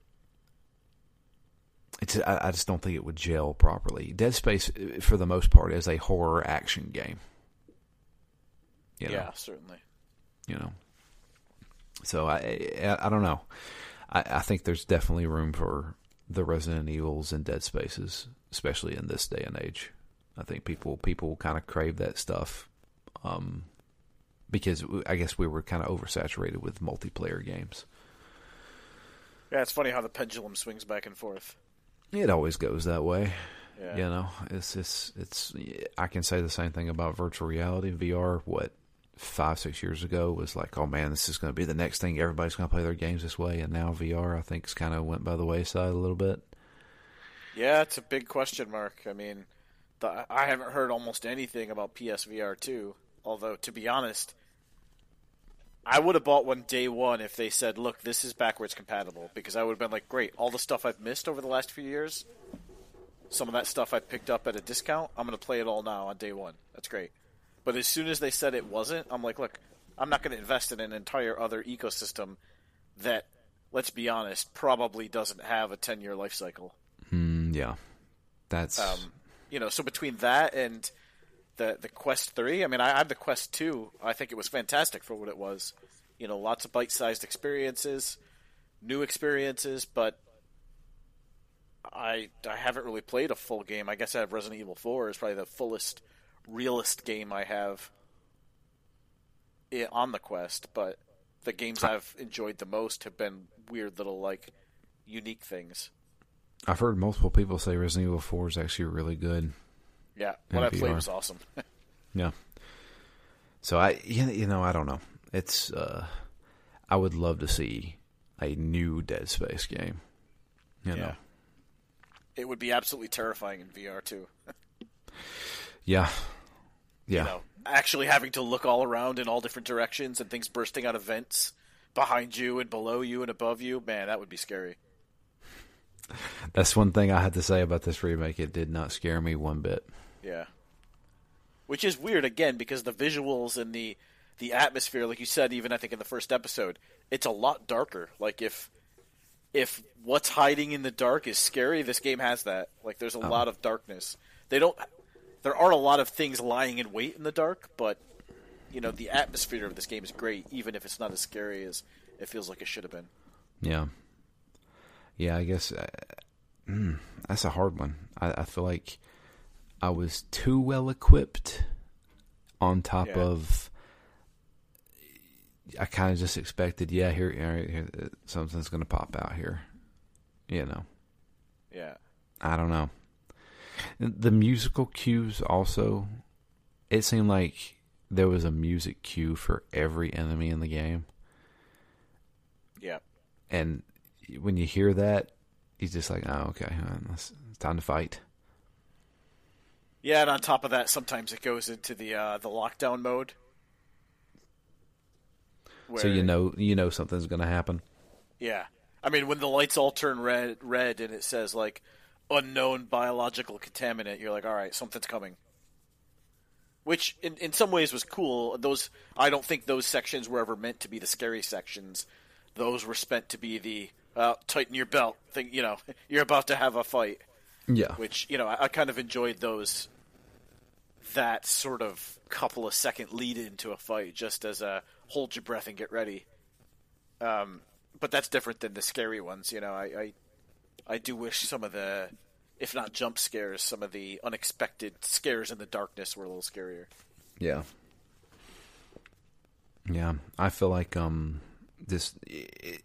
It's I, just don't think it would gel properly. Dead Space, for the most part, is a horror action game. You know? Yeah, certainly. You know, so I I, I don't know. I, I think there's definitely room for the Resident Evils and Dead Spaces, especially in this day and age. I think people people kind of crave that stuff um, because I guess we were kind of oversaturated with multiplayer games. Yeah, it's funny how the pendulum swings back and forth. It always goes that way. Yeah. You know, it's it's it's. I can say the same thing about virtual reality VR. What five six years ago was like, oh man, this is going to be the next thing. Everybody's going to play their games this way, and now VR, I think, has kind of went by the wayside a little bit. Yeah, it's a big question mark. I mean, the, I haven't heard almost anything about PSVR two. Although, to be honest, I would have bought one day one if they said, "Look, this is backwards compatible," because I would have been like, "Great, all the stuff I've missed over the last few years, some of that stuff I picked up at a discount, I'm going to play it all now on day one. That's great." But as soon as they said it wasn't, I'm like, "Look, I'm not going to invest in an entire other ecosystem that, let's be honest, probably doesn't have a 10 year life cycle." Mm, yeah, that's Um, you know, so between that and the the Quest Three, I mean, I, I have the Quest Two. I think it was fantastic for what it was. You know, lots of bite sized experiences, new experiences, but I I haven't really played a full game. I guess I have Resident Evil Four is probably the fullest, realist game I have on the Quest. But the games I've enjoyed the most have been weird little like unique things. I've heard multiple people say Resident Evil Four is actually really good. Yeah, what I played was awesome. Yeah. So I, you know, I don't know. It's, uh, I would love to see a new Dead Space game. You know, Yeah. It would be absolutely terrifying in VR too. yeah, yeah, You know, actually having to look all around in all different directions and things bursting out of vents behind you and below you and above you. Man, that would be scary. That's one thing I had to say about this remake. It did not scare me one bit. Yeah. Which is weird again because the visuals and the the atmosphere, like you said, even I think in the first episode, it's a lot darker. Like if if what's hiding in the dark is scary, this game has that. Like there's a lot of darkness. They don't there aren't a lot of things lying in wait in the dark, but you know, the atmosphere of this game is great, even if it's not as scary as it feels like it should have been. Yeah, yeah. I guess uh, mm, that's a hard one. I, I feel like I was too well equipped. On top Yeah. of, I kind of just expected, yeah, here, here, here uh, something's going to pop out here. You know, Yeah. I don't know. The musical cues also, it seemed like there was a music cue for every enemy in the game. Yeah. and when you hear that, he's just like, "Oh, okay, it's time to fight." Yeah, and on top of that, sometimes it goes into the uh, the lockdown mode. So you know, you know something's going to happen. Yeah. I mean, when the lights all turn red, red, and it says like unknown biological contaminant, you're like, all right, something's coming. Which, in in some ways, was cool. Those I don't think those sections were ever meant to be the scary sections. Those were spent to be the uh, tighten your belt thing. You know, you're about to have a fight. Yeah, Which you know, I, I kind of enjoyed those. That sort of couple of second lead into a fight, just as a hold your breath and get ready. Um, but that's different than the scary ones. You know, I, I, I do wish some of the, if not jump scares, some of the unexpected scares in the darkness were a little scarier. yeah, yeah. I feel like um this,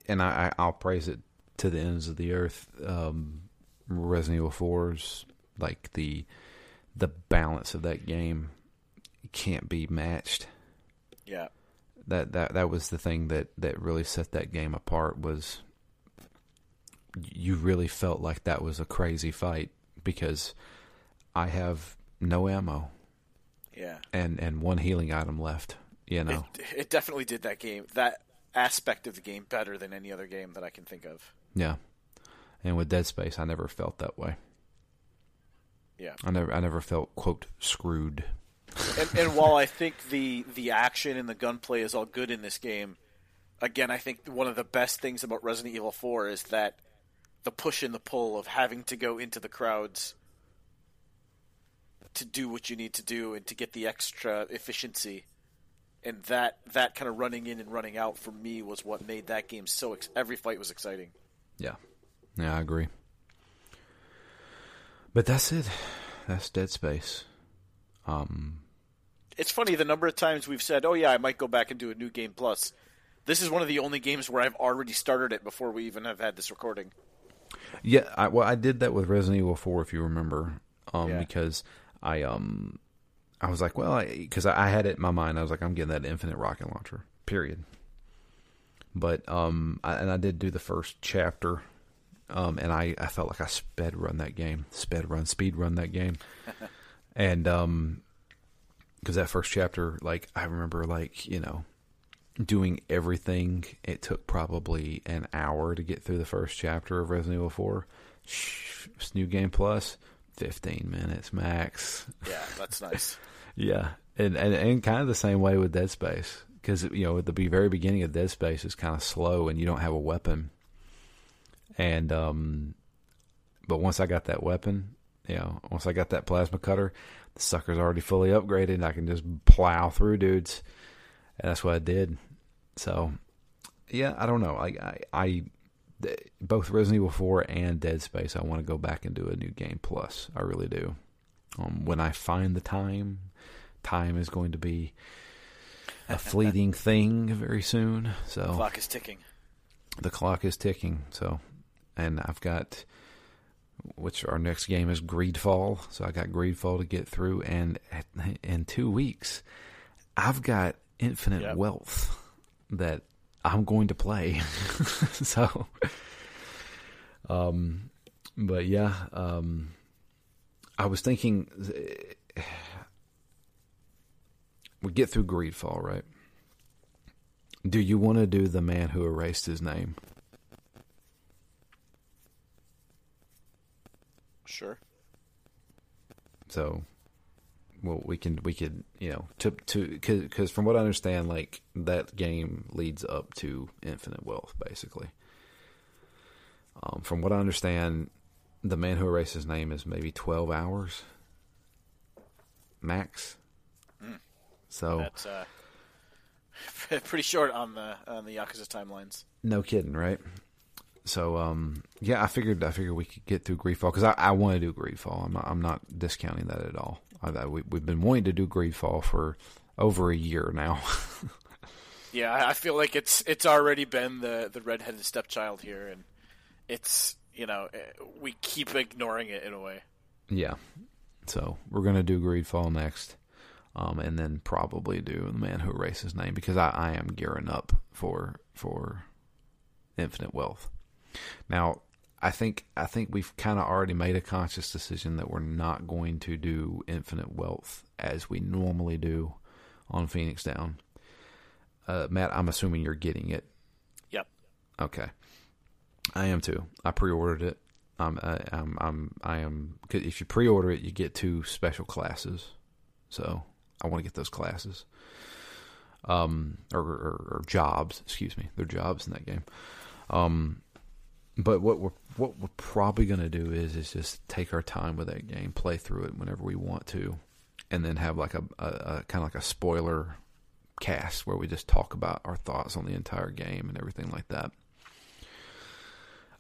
and I I'll praise it to the ends of the earth. Um, Resident Evil 4's like the the balance of that game can't be matched. Yeah, that that that was the thing that that really set that game apart was you really felt like that was a crazy fight because I have no ammo yeah. and and one healing item left you know It, it definitely did that game, that aspect of the game, better than any other game that I can think of. yeah and with Dead Space I never felt that way Yeah. I never I never felt quote screwed and, and while I think the the action and the gunplay is all good in this game, again, I think one of the best things about Resident Evil 4 is that the push and the pull of having to go into the crowds to do what you need to do and to get the extra efficiency. And that that kind of running in and running out for me was what made that game so ex- every fight was exciting. yeah yeah I agree but that's it that's Dead Space um It's funny the number of times we've said, "Oh yeah, I might go back and do a new game plus." This is one of the only games where I've already started it before we even have had this recording. Yeah, I, well, I did that with Resident Evil Four, if you remember, um, Yeah. because I um, I was like, well, because I, I had it in my mind, I was like, I'm getting that Infinite rocket launcher, period. But um, I, and I did do the first chapter, um, and I I felt like I sped run that game, sped run, speed run that game, and um, because that first chapter, like I remember, like you know, doing everything. It took probably an hour to get through the first chapter of Resident Evil Four. Shh, New Game Plus, fifteen minutes max. Yeah, that's nice. Yeah, and, and and kind of the same way with Dead Space because you know at the very beginning of Dead Space is kind of slow and you don't have a weapon, and um, but once I got that weapon, you know, once I got that plasma cutter, the sucker's already fully upgraded and I can just plow through dudes, and that's what I did. So, yeah, I don't know. I I, I both Resident Evil 4 and Dead Space, I want to go back and do a new game plus. I really do. Um, when I find the time, time is going to be a fleeting thing very soon. So the clock is ticking. The clock is ticking. So, and I've got which our next game is Greedfall. So I got Greedfall to get through, and in two weeks, I've got Infinite yep. Wealth that I'm going to play. so, um, but yeah, um, I was thinking we get through Greedfall, right? Do you want to do the man who erased his name? Sure. So, well, we can we could you know to to because from what I understand, like that game leads up to infinite wealth, basically. Um, from what I understand, the man who erased his name is maybe twelve hours max. Mm. So that's uh, pretty short on the on the Yakuza timelines. No kidding, right? So um, yeah, I figured I figured we could get through Greedfall because I, I want to do Greedfall. I'm not, I'm not discounting that at all. I, we, we've been wanting to do Greedfall for over a year now. yeah, I feel like it's it's already been the the redheaded stepchild here, and it's you know eh, we keep ignoring it in a way. Yeah, so we're gonna do Greedfall next, um, and then probably do the man who erased his name because I, I am gearing up for for infinite wealth. Now, I think I think we've kind of already made a conscious decision that we're not going to do infinite wealth as we normally do on Phoenix Down. Uh, Matt, I'm assuming you're getting it. Yep. Okay. I am too. I pre-ordered it. Um, I, I'm, I'm, I am. If you pre-order it, you get two special classes. So I want to get those classes. Um, or, or, or jobs. Excuse me. They're jobs in that game. Um, but what we're what we're probably going to do is is just take our time with that game, play through it whenever we want to, and then have like a, a, a kind of like a spoiler cast where we just talk about our thoughts on the entire game and everything like that.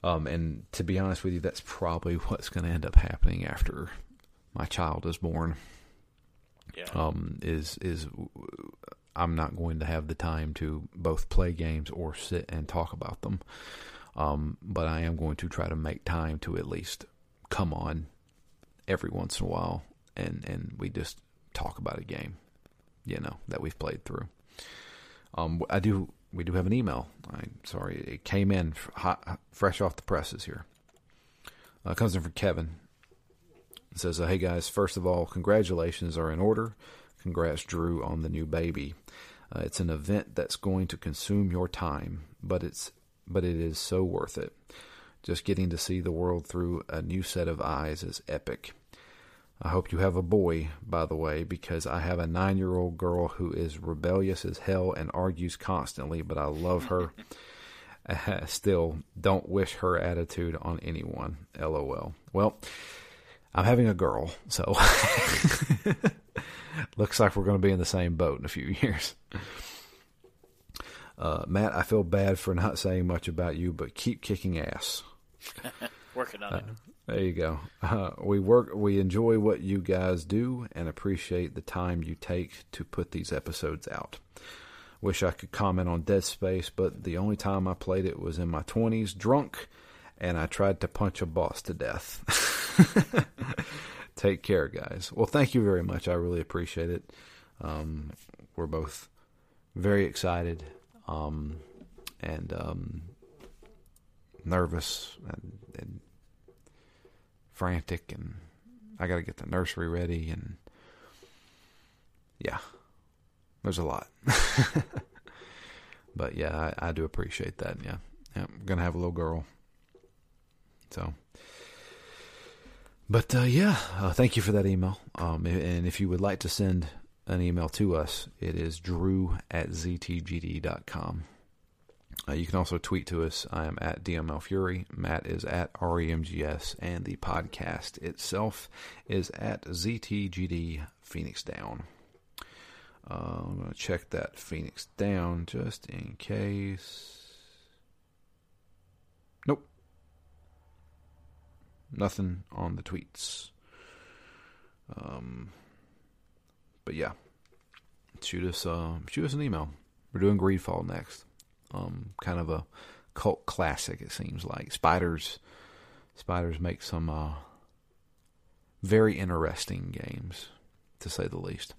Um, and to be honest with you, that's probably what's going to end up happening after my child is born. Yeah. Um, is is I'm not going to have the time to both play games or sit and talk about them. Um, but I am going to try to make time to at least come on every once in a while and, and we just talk about a game, you know, that we've played through. Um, I do, we do have an email. I'm sorry, it came in hot, fresh off the presses here. Uh, comes in from Kevin. It says, uh, "Hey guys, first of all, congratulations are in order. Congrats, Drew, on the new baby. Uh, it's an event that's going to consume your time, but it's but it is so worth it. Just getting to see the world through a new set of eyes is epic. I hope you have a boy, by the way, because I have a nine year old girl who is rebellious as hell and argues constantly, but I love her. Still, don't wish her attitude on anyone. LOL. Well, I'm having a girl, so looks like we're going to be in the same boat in a few years. Uh, Matt, I feel bad for not saying much about you, but keep kicking ass. Working on uh, it. There you go. Uh, we work. We enjoy what you guys do and appreciate the time you take to put these episodes out. Wish I could comment on Dead Space, but the only time I played it was in my twenties, drunk, and I tried to punch a boss to death. Take care, guys. Well, thank you very much. I really appreciate it. Um, we're both very excited um, and um, nervous and, and frantic, and I got to get the nursery ready, and yeah, there's a lot. but yeah, I, I, do appreciate that. Yeah, yeah, I'm gonna have a little girl. So, but uh, yeah, uh, thank you for that email. Um, and if you would like to send an email to us, it is drew at ztgd.com. Uh, you can also tweet to us. I am at DML Fury. Matt is at REMGS. And the podcast itself is at ZTGD Phoenix Down. Uh, I'm going to check that Phoenix Down just in case. Nope. Nothing on the tweets. Um, but yeah, shoot us uh, shoot us an email. We're doing Greedfall next. Um, kind of a cult classic, it seems like. Spiders, spiders make some uh, very interesting games, to say the least.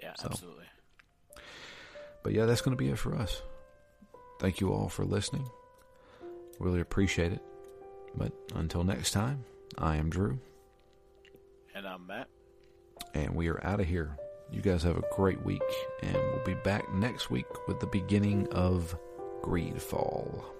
Yeah, so. absolutely. But yeah, that's going to be it for us. Thank you all for listening. Really appreciate it. But until next time, I am Drew. And I'm Matt. And we are out of here. You guys have a great week, and we'll be back next week with the beginning of Greedfall.